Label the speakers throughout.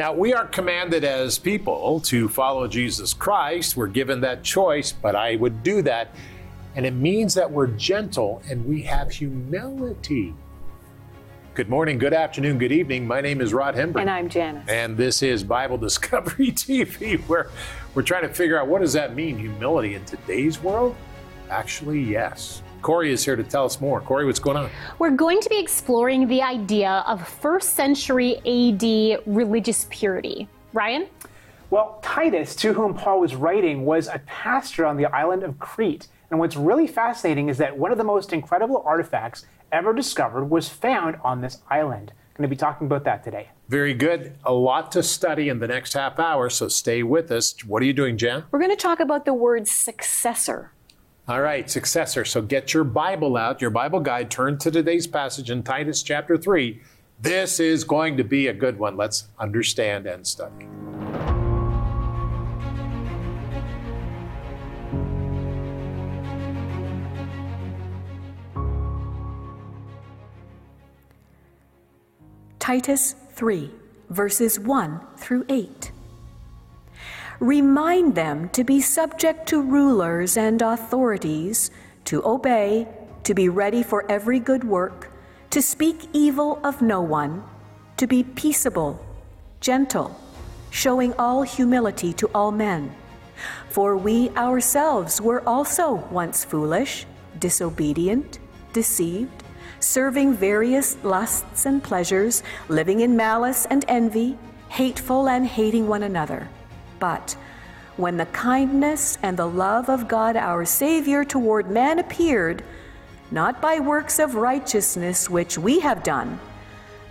Speaker 1: Now, we are commanded as people to follow Jesus Christ. We're given that choice, but I would do that. And it means that we're gentle and we have humility. Good morning, good afternoon, good evening. My name is Rod Hembree.
Speaker 2: And I'm Janice.
Speaker 1: And this is Bible Discovery TV, where we're trying to figure out what does that mean, humility in today's world? Actually, yes. Corey is here to tell us more. Corey, what's going on?
Speaker 2: We're going to be exploring the idea of first century AD religious purity. Ryan?
Speaker 3: Well, Titus, to whom Paul was writing, was a pastor on the island of Crete. And what's really fascinating is that one of the most incredible artifacts ever discovered was found on this island. Going to be talking about that today.
Speaker 1: Very good. A lot to study in the next half hour, so stay with us. What are you doing, Jan?
Speaker 2: We're going to talk about the word successor.
Speaker 1: All right, successor. So get your Bible out, your Bible guide, turn to today's passage in Titus chapter 3. This is going to be a good one. Let's understand and study.
Speaker 4: Titus 3, verses 1 through 8. Remind them to be subject to rulers and authorities, to obey, to be ready for every good work, to speak evil of no one, to be peaceable, gentle, showing all humility to all men. For we ourselves were also once foolish, disobedient, deceived, serving various lusts and pleasures, living in malice and envy, hateful and hating one another. But when the kindness and the love of God our Savior toward man appeared, not by works of righteousness which we have done,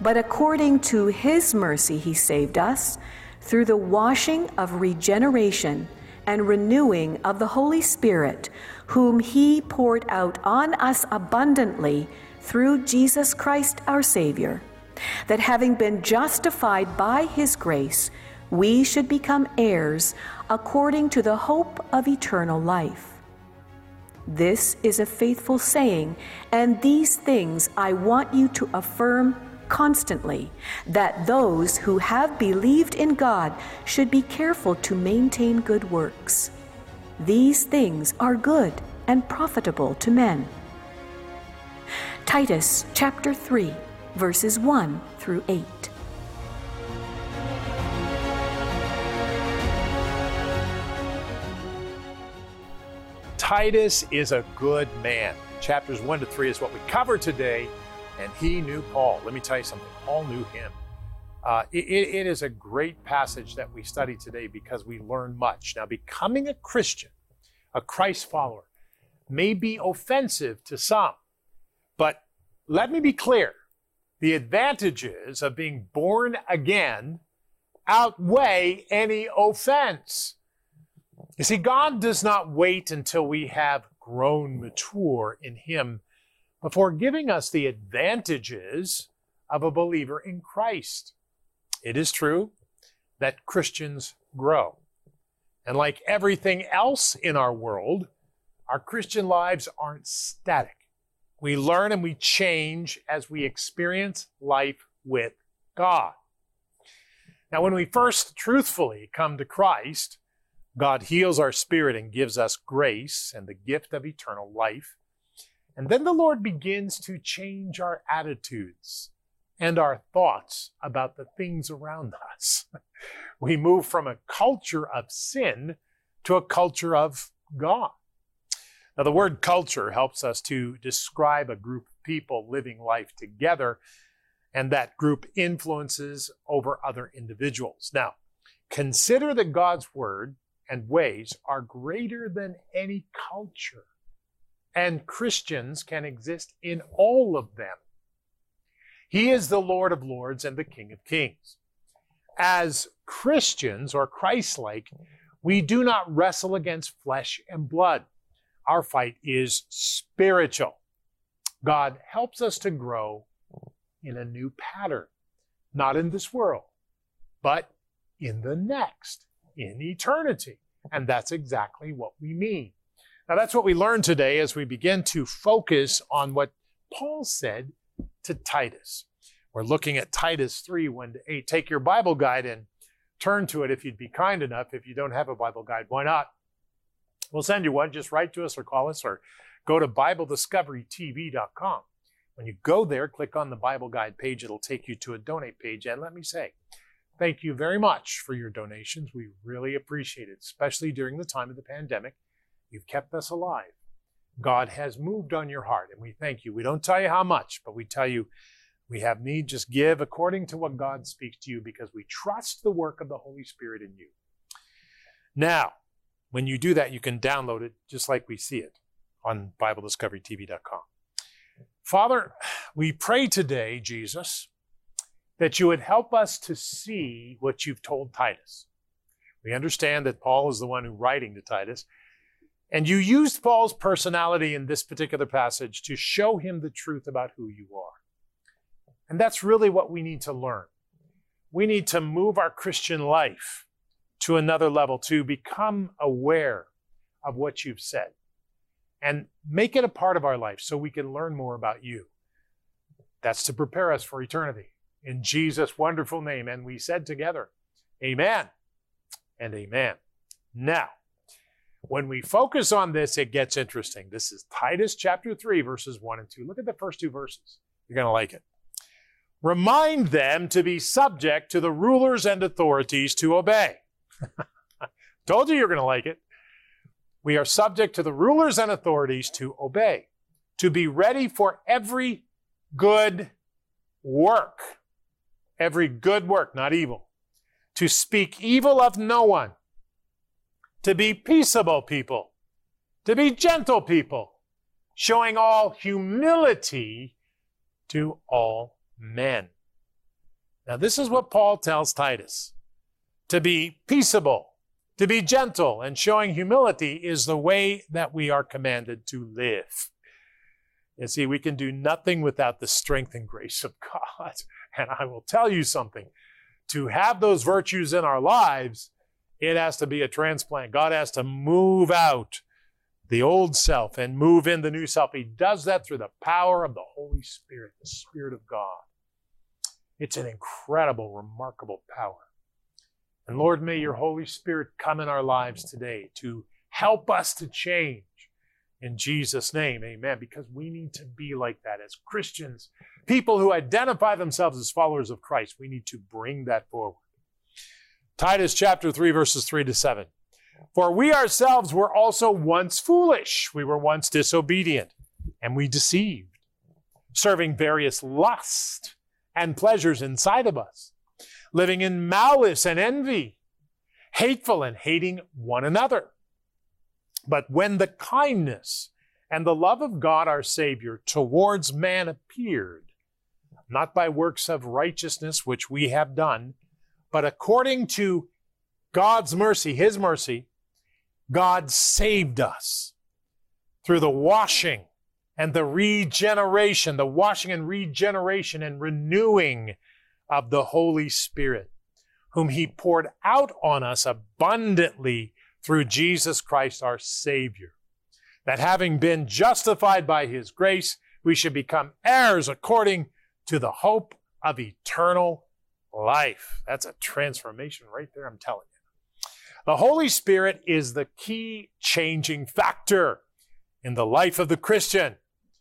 Speaker 4: but according to his mercy he saved us through the washing of regeneration and renewing of the Holy Spirit, whom he poured out on us abundantly through Jesus Christ our Savior, that having been justified by his grace, we should become heirs according to the hope of eternal life. This is a faithful saying, and these things I want you to affirm constantly that those who have believed in God should be careful to maintain good works. These things are good and profitable to men. Titus chapter 3, verses 1 through 8.
Speaker 1: Titus is a good man. Chapters 1 to 3 is what we cover today, and he knew Paul. Let me tell you something Paul knew him. Uh, it, it is a great passage that we study today because we learn much. Now, becoming a Christian, a Christ follower, may be offensive to some, but let me be clear the advantages of being born again outweigh any offense. You see, God does not wait until we have grown mature in Him before giving us the advantages of a believer in Christ. It is true that Christians grow. And like everything else in our world, our Christian lives aren't static. We learn and we change as we experience life with God. Now, when we first truthfully come to Christ, God heals our spirit and gives us grace and the gift of eternal life. And then the Lord begins to change our attitudes and our thoughts about the things around us. We move from a culture of sin to a culture of God. Now, the word culture helps us to describe a group of people living life together, and that group influences over other individuals. Now, consider that God's word and ways are greater than any culture. And Christians can exist in all of them. He is the Lord of Lords and the King of Kings. As Christians or Christ like, we do not wrestle against flesh and blood. Our fight is spiritual. God helps us to grow in a new pattern, not in this world, but in the next in eternity. And that's exactly what we mean. Now, that's what we learn today as we begin to focus on what Paul said to Titus. We're looking at Titus 3 1 to 8. Take your Bible guide and turn to it if you'd be kind enough. If you don't have a Bible guide, why not? We'll send you one. Just write to us or call us or go to BibleDiscoveryTV.com. When you go there, click on the Bible Guide page. It'll take you to a donate page. And let me say, thank you very much for your donations. We really appreciate it, especially during the time of the pandemic. You've kept us alive. God has moved on your heart, and we thank you. We don't tell you how much, but we tell you we have need. Just give according to what God speaks to you because we trust the work of the Holy Spirit in you. Now, when you do that, you can download it just like we see it on BibleDiscoveryTV.com. Father, we pray today, Jesus, that you would help us to see what you've told Titus. We understand that Paul is the one who's writing to Titus, and you used Paul's personality in this particular passage to show him the truth about who you are. And that's really what we need to learn. We need to move our Christian life to another level, to become aware of what you've said and make it a part of our life so we can learn more about you. That's to prepare us for eternity. In Jesus' wonderful name. And we said together, Amen and Amen. Now, when we focus on this, it gets interesting. This is Titus chapter 3, verses 1 and 2. Look at the first two verses. You're going to like it. Remind them to be subject to the rulers and authorities to obey. Told you you're going to like it. We are subject to the rulers and authorities to obey, to be ready for every good work. Every good work, not evil. To speak evil of no one. To be peaceable people. To be gentle people. Showing all humility to all men. Now, this is what Paul tells Titus to be peaceable, to be gentle and showing humility is the way that we are commanded to live. And see, we can do nothing without the strength and grace of God. And I will tell you something to have those virtues in our lives, it has to be a transplant. God has to move out the old self and move in the new self. He does that through the power of the Holy Spirit, the Spirit of God. It's an incredible, remarkable power. And Lord, may your Holy Spirit come in our lives today to help us to change. In Jesus' name, amen. Because we need to be like that as Christians, people who identify themselves as followers of Christ. We need to bring that forward. Titus chapter 3, verses 3 to 7. For we ourselves were also once foolish. We were once disobedient, and we deceived, serving various lusts and pleasures inside of us living in malice and envy, hateful and hating one another. But when the kindness and the love of God our Savior towards man appeared, not by works of righteousness which we have done, but according to God's mercy, His mercy, God saved us through the washing and the regeneration, the washing and regeneration and renewing of the Holy Spirit, whom He poured out on us abundantly through Jesus Christ our Savior. That having been justified by His grace, we should become heirs according to the hope of eternal life. That's a transformation right there, I'm telling you. The Holy Spirit is the key changing factor in the life of the Christian.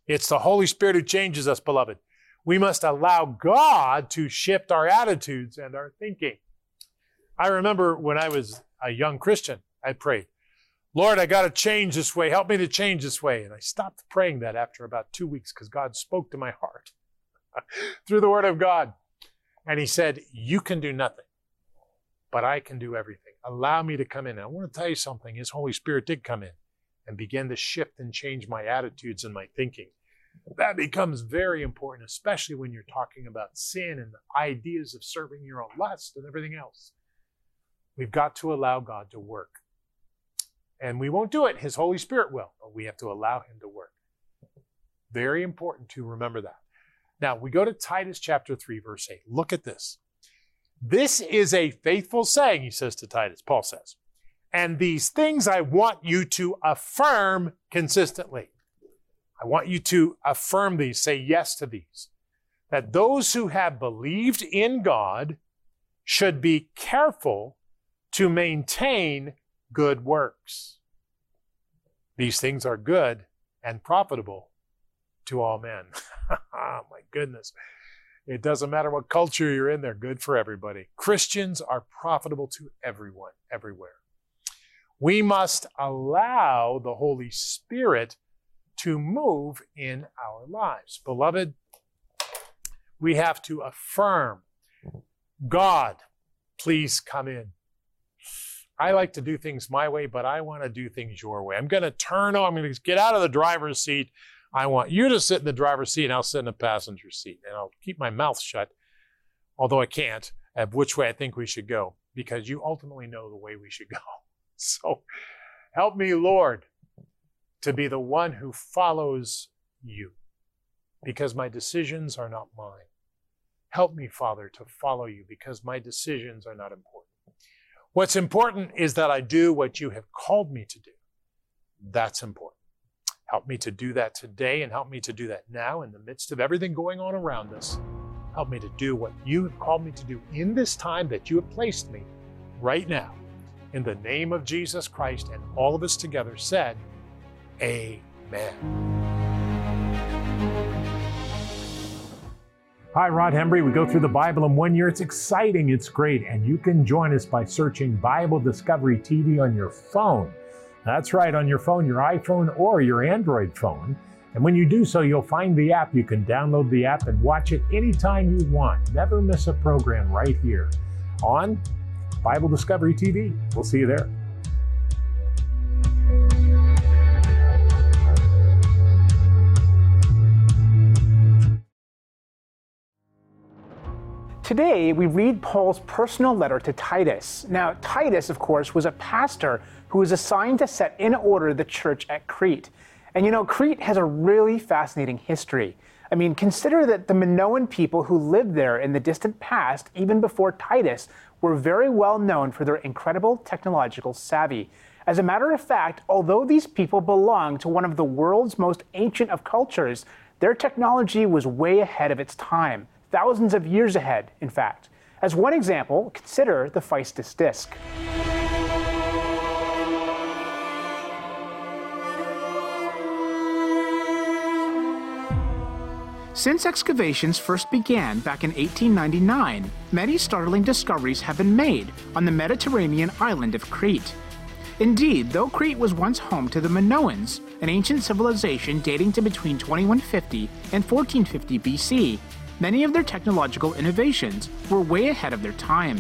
Speaker 1: It's the Holy Spirit who changes us, beloved. We must allow God to shift our attitudes and our thinking. I remember when I was a young Christian, I prayed, Lord, I got to change this way. Help me to change this way. And I stopped praying that after about two weeks because God spoke to my heart through the Word of God. And He said, You can do nothing, but I can do everything. Allow me to come in. And I want to tell you something. His Holy Spirit did come in and began to shift and change my attitudes and my thinking. That becomes very important, especially when you're talking about sin and the ideas of serving your own lust and everything else. We've got to allow God to work. And we won't do it, His Holy Spirit will, but we have to allow Him to work. Very important to remember that. Now, we go to Titus chapter 3, verse 8. Look at this. This is a faithful saying, he says to Titus, Paul says. And these things I want you to affirm consistently. I want you to affirm these, say yes to these. That those who have believed in God should be careful to maintain good works. These things are good and profitable to all men. oh, my goodness. It doesn't matter what culture you're in, they're good for everybody. Christians are profitable to everyone, everywhere. We must allow the Holy Spirit to move in our lives. Beloved, we have to affirm God, please come in. I like to do things my way, but I want to do things your way. I'm going to turn on, I'm going to get out of the driver's seat. I want you to sit in the driver's seat and I'll sit in the passenger seat. And I'll keep my mouth shut, although I can't, of which way I think we should go, because you ultimately know the way we should go. So help me, Lord, to be the one who follows you, because my decisions are not mine. Help me, Father, to follow you, because my decisions are not important. What's important is that I do what you have called me to do. That's important. Help me to do that today and help me to do that now in the midst of everything going on around us. Help me to do what you have called me to do in this time that you have placed me right now. In the name of Jesus Christ, and all of us together said, Amen.
Speaker 5: Hi, Rod Hembree. We go through the Bible in one year. It's exciting, it's great, and you can join us by searching Bible Discovery TV on your phone. That's right, on your phone, your iPhone or your Android phone. And when you do so, you'll find the app. You can download the app and watch it anytime you want. Never miss a program right here on Bible Discovery TV. We'll see you there.
Speaker 3: Today, we read Paul's personal letter to Titus. Now, Titus, of course, was a pastor who was assigned to set in order the church at Crete. And you know, Crete has a really fascinating history. I mean, consider that the Minoan people who lived there in the distant past, even before Titus, were very well known for their incredible technological savvy. As a matter of fact, although these people belong to one of the world's most ancient of cultures, their technology was way ahead of its time thousands of years ahead, in fact. As one example, consider the Phaistos disk. Since excavations first began back in 1899, many startling discoveries have been made on the Mediterranean island of Crete. Indeed, though Crete was once home to the Minoans, an ancient civilization dating to between 2150 and 1450 BC, many of their technological innovations were way ahead of their time.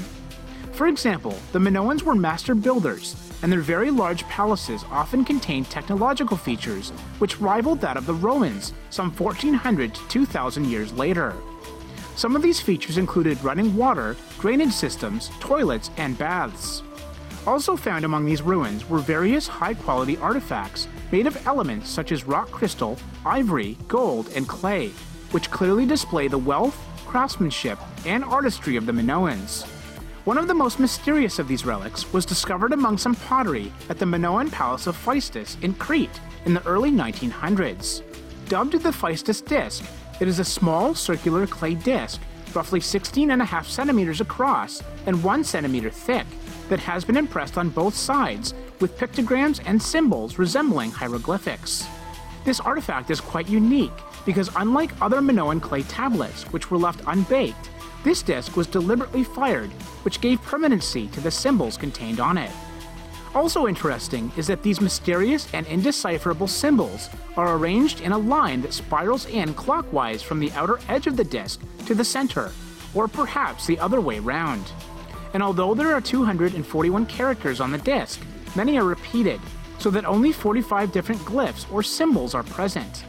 Speaker 3: For example, the Minoans were master builders, and their very large palaces often contained technological features which rivaled that of the Romans some 1400 to 2000 years later. Some of these features included running water, drainage systems, toilets, and baths. Also found among these ruins were various high quality artifacts made of elements such as rock crystal, ivory, gold, and clay, which clearly display the wealth, craftsmanship, and artistry of the Minoans. One of the most mysterious of these relics was discovered among some pottery at the Minoan Palace of Phaistos in Crete in the early 1900s. Dubbed the Phaistos disc, it is a small circular clay disc, roughly 16 and a half centimeters across and 1 centimeter thick, that has been impressed on both sides with pictograms and symbols resembling hieroglyphics. This artifact is quite unique because unlike other Minoan clay tablets, which were left unbaked, this disc was deliberately fired, which gave permanency to the symbols contained on it. Also interesting is that these mysterious and indecipherable symbols are arranged in a line that spirals in clockwise from the outer edge of the disc to the center, or perhaps the other way round. And although there are 241 characters on the disc, many are repeated, so that only 45 different glyphs or symbols are present.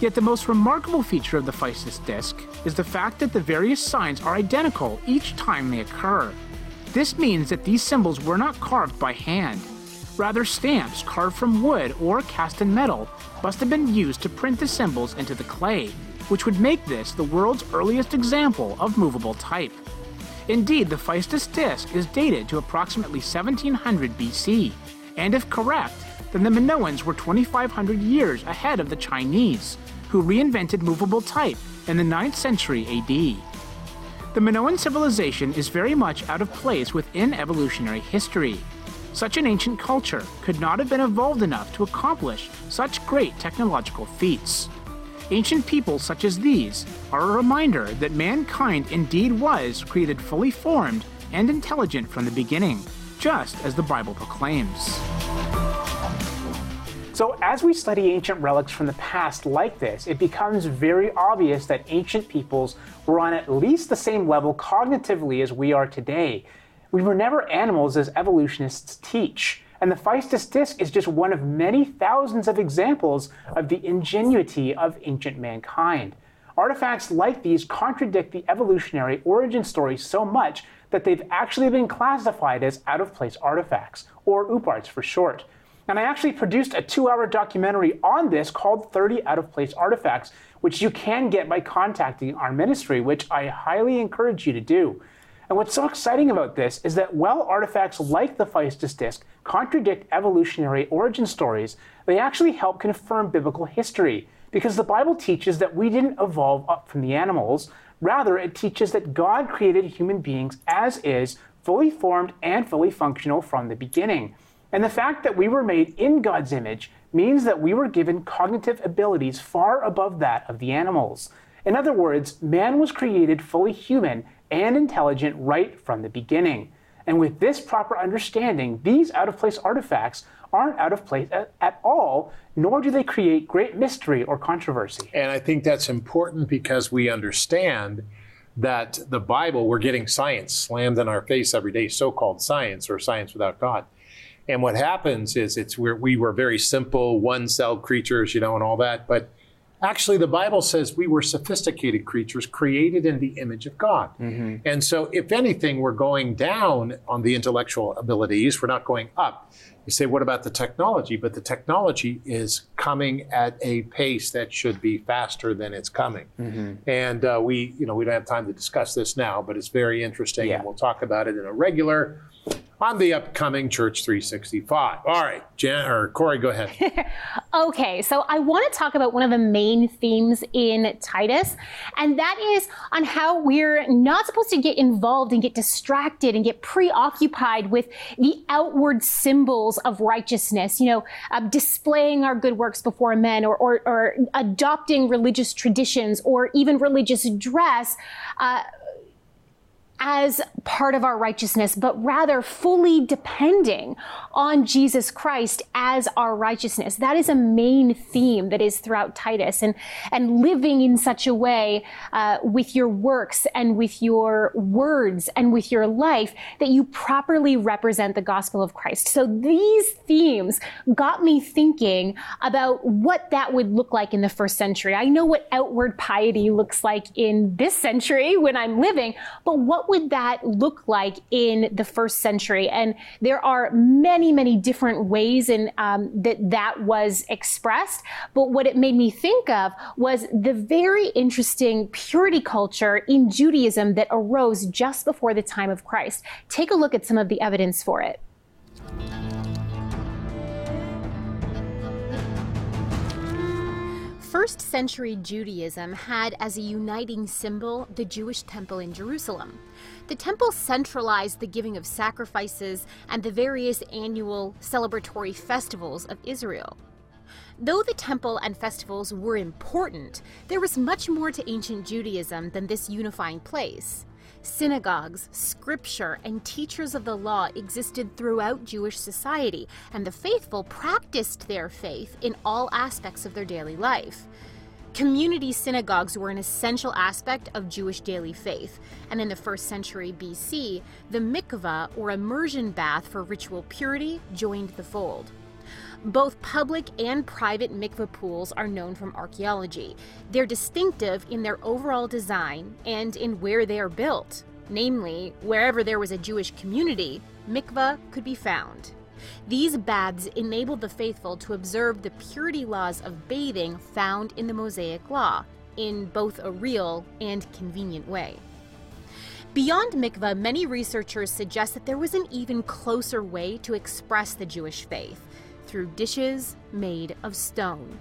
Speaker 3: Yet the most remarkable feature of the Phaistos disk is the fact that the various signs are identical each time they occur. This means that these symbols were not carved by hand. Rather, stamps carved from wood or cast in metal must have been used to print the symbols into the clay, which would make this the world's earliest example of movable type. Indeed, the Phaistos disk is dated to approximately 1700 BC, and if correct, then the Minoans were 2,500 years ahead of the Chinese, who reinvented movable type in the 9th century AD.
Speaker 6: The Minoan civilization is very much out of place within evolutionary history. Such an ancient culture could not have been evolved enough to accomplish such great technological feats. Ancient peoples such as these are a reminder that mankind indeed was created fully formed and intelligent from the beginning, just as the Bible proclaims.
Speaker 3: So, as we study ancient relics from the past like this, it becomes very obvious that ancient peoples were on at least the same level cognitively as we are today. We were never animals as evolutionists teach. And the Phaistos disc is just one of many thousands of examples of the ingenuity of ancient mankind. Artifacts like these contradict the evolutionary origin story so much that they've actually been classified as out of place artifacts, or OOPArts for short. And I actually produced a two hour documentary on this called 30 Out of Place Artifacts, which you can get by contacting our ministry, which I highly encourage you to do. And what's so exciting about this is that while artifacts like the Phaistos disc contradict evolutionary origin stories, they actually help confirm biblical history. Because the Bible teaches that we didn't evolve up from the animals. Rather, it teaches that God created human beings as is, fully formed and fully functional from the beginning. And the fact that we were made in God's image means that we were given cognitive abilities far above that of the animals. In other words, man was created fully human and intelligent right from the beginning. And with this proper understanding, these out of place artifacts aren't out of place at, at, all, nor do they create great mystery or controversy.
Speaker 1: And I think that's important because we understand that the Bible, we're getting science slammed in our face every day, so called science or science without God. And what happens is it's where we were very simple, one celled creatures, you know, and all that. But actually, the Bible says we were sophisticated creatures created in the image of God. Mm-hmm. And so, if anything, we're going down on the intellectual abilities, we're not going up. You say, what about the technology? But the technology is coming at a pace that should be faster than it's coming. Mm-hmm. And uh, we, you know, we don't have time to discuss this now, but it's very interesting, yeah. and we'll talk about it in a regular on the upcoming Church 365. All right, Jen or Corey, go ahead.
Speaker 2: okay, so I want to talk about one of the main themes in Titus, and that is on how we're not supposed to get involved and get distracted and get preoccupied with the outward symbols of righteousness. You know, uh, displaying our good works before men, or, or, or adopting religious traditions, or even religious dress. Uh, as part of our righteousness, but rather fully depending on Jesus Christ as our righteousness. That is a main theme that is throughout Titus and, and living in such a way uh, with your works and with your words and with your life that you properly represent the gospel of Christ. So these themes got me thinking about what that would look like in the first century. I know what outward piety looks like in this century when I'm living, but what would that look like in the first century? And there are many, many different ways in um, that that was expressed. But what it made me think of was the very interesting purity culture in Judaism that arose just before the time of Christ. Take a look at some of the evidence for it. First century Judaism had as a uniting symbol the Jewish temple in Jerusalem. The temple centralized the giving of sacrifices and the various annual celebratory festivals of Israel. Though the temple and festivals were important, there was much more to ancient Judaism than this unifying place. Synagogues, scripture, and teachers of the law existed throughout Jewish society, and the faithful practiced their faith in all aspects of their daily life. Community synagogues were an essential aspect of Jewish daily faith, and in the first century BC, the mikvah, or immersion bath for ritual purity, joined the fold. Both public and private mikveh pools are known from archaeology. They're distinctive in their overall design and in where they are built. Namely, wherever there was a Jewish community, mikveh could be found. These baths enabled the faithful to observe the purity laws of bathing found in the Mosaic Law, in both a real and convenient way. Beyond mikveh, many researchers suggest that there was an even closer way to express the Jewish faith through dishes made of stone.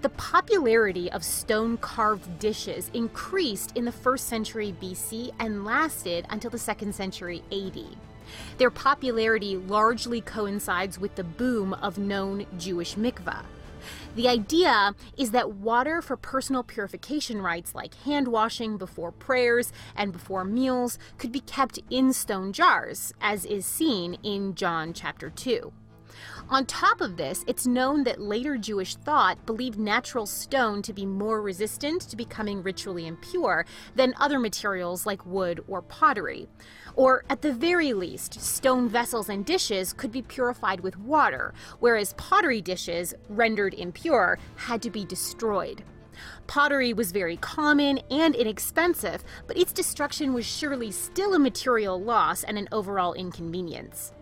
Speaker 2: The popularity of stone carved dishes increased in the first century BC and lasted until the second century AD. Their popularity largely coincides with the boom of known Jewish mikvah. The idea is that water for personal purification rites like hand washing before prayers and before meals could be kept in stone jars, as is seen in John chapter 2. On top of this, it's known that later Jewish thought believed natural stone to be more resistant to becoming ritually impure than other materials like wood or pottery. Or, at the very least, stone vessels and dishes could be purified with water, whereas pottery dishes, rendered impure, had to be destroyed. Pottery was very common and inexpensive, but its destruction was surely still a material loss and an overall inconvenience.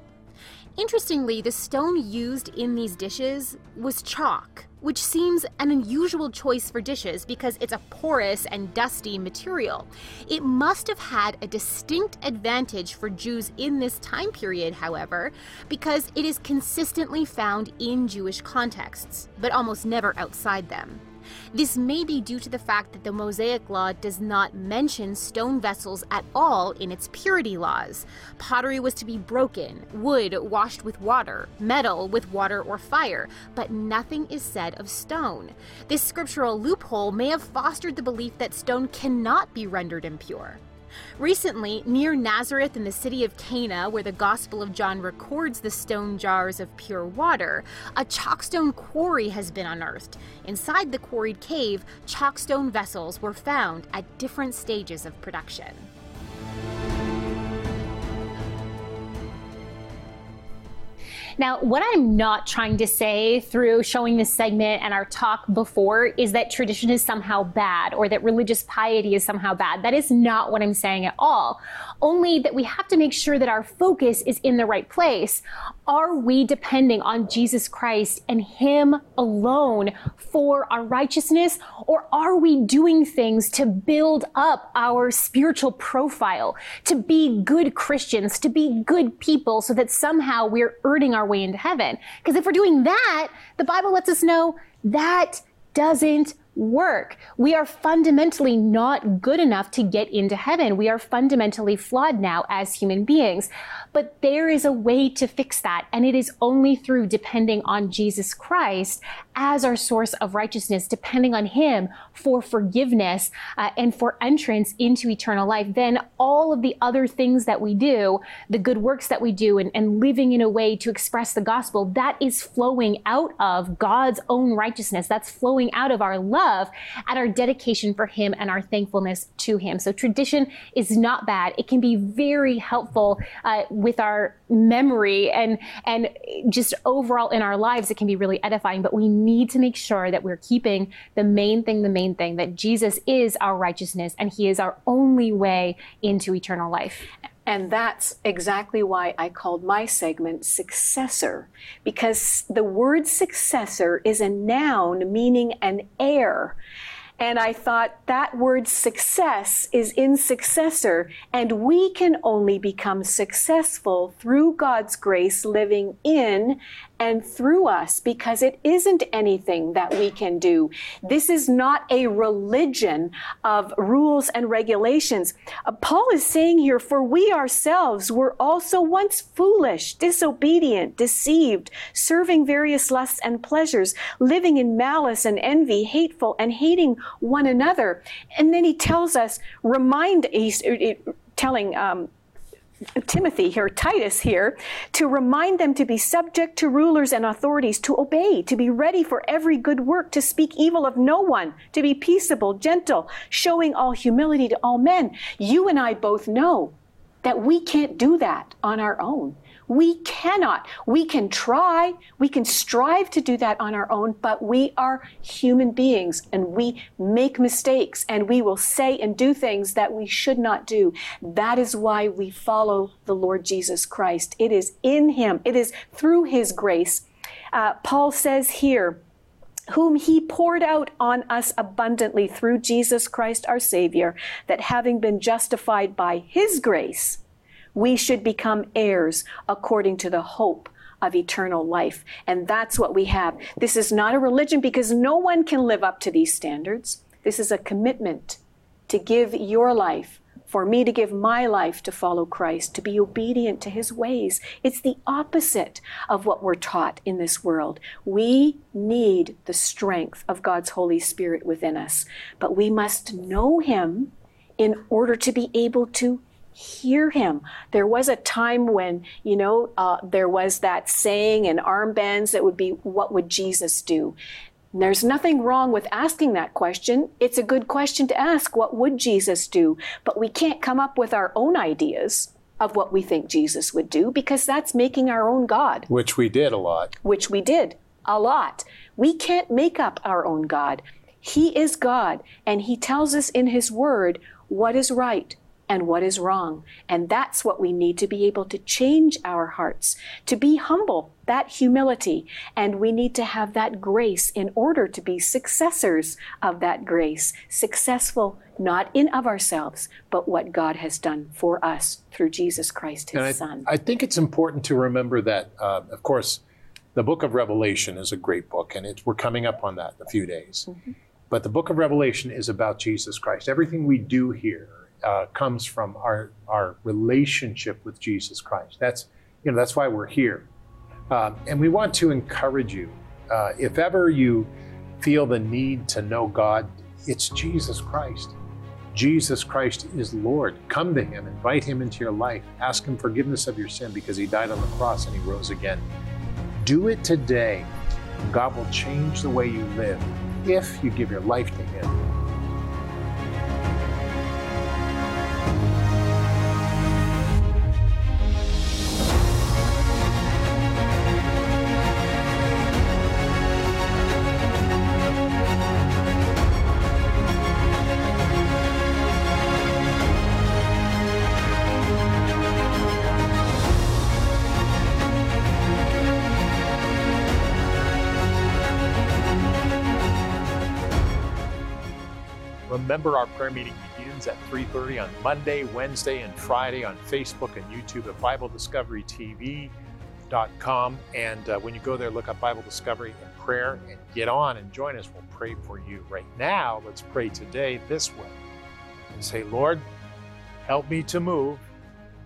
Speaker 2: Interestingly, the stone used in these dishes was chalk, which seems an unusual choice for dishes because it's a porous and dusty material. It must have had a distinct advantage for Jews in this time period, however, because it is consistently found in Jewish contexts, but almost never outside them. This may be due to the fact that the Mosaic Law does not mention stone vessels at all in its purity laws. Pottery was to be broken, wood washed with water, metal with water or fire, but nothing is said of stone. This scriptural loophole may have fostered the belief that stone cannot be rendered impure. Recently, near Nazareth in the city of Cana, where the Gospel of John records the stone jars of pure water, a chalkstone quarry has been unearthed. Inside the quarried cave, chalkstone vessels were found at different stages of production. Now, what I'm not trying to say through showing this segment and our talk before is that tradition is somehow bad or that religious piety is somehow bad. That is not what I'm saying at all. Only that we have to make sure that our focus is in the right place. Are we depending on Jesus Christ and Him alone for our righteousness? Or are we doing things to build up our spiritual profile, to be good Christians, to be good people so that somehow we're earning our way into heaven. Because if we're doing that, the Bible lets us know that doesn't work. We are fundamentally not good enough to get into heaven. We are fundamentally flawed now as human beings. But there is a way to fix that, and it is only through depending on Jesus Christ as our source of righteousness, depending on Him for forgiveness uh, and for entrance into eternal life. Then all of the other things that we do, the good works that we do, and, and living in a way to express the gospel, that is flowing out of God's own righteousness. That's flowing out of our love and our dedication for Him and our thankfulness to Him. So tradition is not bad. It can be very helpful. Uh, with our memory and and just overall in our lives it can be really edifying but we need to make sure that we're keeping the main thing the main thing that Jesus is our righteousness and he is our only way into eternal life
Speaker 4: and that's exactly why I called my segment successor, because the word successor is a noun meaning an heir. And I thought that word success is in successor, and we can only become successful through God's grace living in and through us because it isn't anything that we can do. This is not a religion of rules and regulations. Uh, Paul is saying here, for we ourselves were also once foolish, disobedient, deceived, serving various lusts and pleasures, living in malice and envy, hateful and hating one another. And then he tells us, remind, he's uh, telling, um, Timothy here, Titus here, to remind them to be subject to rulers and authorities, to obey, to be ready for every good work, to speak evil of no one, to be peaceable, gentle, showing all humility to all men. You and I both know that we can't do that on our own. We cannot. We can try, we can strive to do that on our own, but we are human beings and we make mistakes and we will say and do things that we should not do. That is why we follow the Lord Jesus Christ. It is in Him, it is through His grace. Uh, Paul says here, whom he poured out on us abundantly through Jesus Christ our Savior, that having been justified by his grace, we should become heirs according to the hope of eternal life. And that's what we have. This is not a religion because no one can live up to these standards. This is a commitment to give your life for me to give my life to follow Christ, to be obedient to his ways. It's the opposite of what we're taught in this world. We need the strength of God's Holy Spirit within us, but we must know him in order to be able to hear him. There was a time when, you know, uh, there was that saying and armbands that would be, What would Jesus do? there's nothing wrong with asking that question. It's a good question to ask. What would Jesus do? But we can't come up with our own ideas of what we think Jesus would do because that's making our own God.
Speaker 1: Which we did a lot.
Speaker 4: Which we did a lot. We can't make up our own God. He is God, and He tells us in His Word what is right, and what is wrong. And that's what we need to be able to change our hearts, to be humble, that humility. And we need to have that grace in order to be successors of that grace, successful not in of ourselves, but what God has done for us through Jesus Christ, his
Speaker 1: I,
Speaker 4: son.
Speaker 1: I think it's important to remember that, uh, of course, the book of Revelation is a great book, and we're coming up on that in a few days. Mm-hmm. But the book of Revelation is about Jesus Christ. Everything we do here uh, comes from our our relationship with Jesus Christ. That's you know that's why we're here, um, and we want to encourage you. Uh, if ever you feel the need to know God, it's Jesus Christ. Jesus Christ is Lord. Come to Him, invite Him into your life, ask Him forgiveness of your sin because He died on the cross and He rose again. Do it today. God will change the way you live if you give your life to Him. Remember, our prayer meeting begins at 3:30 on Monday, Wednesday, and Friday on Facebook and YouTube at BibleDiscoveryTV.com. And uh, when you go there, look up Bible Discovery and Prayer and get on and join us. We'll pray for you. Right now, let's pray today this way and say, Lord, help me to move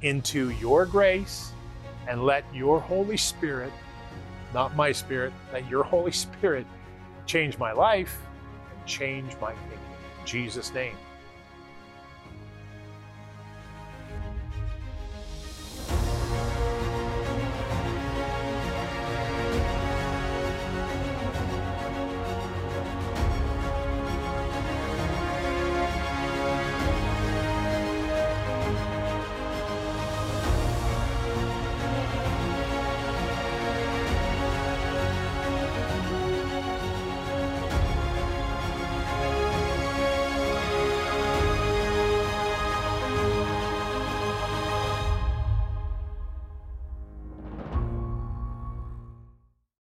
Speaker 1: into your grace and let your Holy Spirit, not my spirit, let your Holy Spirit change my life and change my thinking. Jesus' name.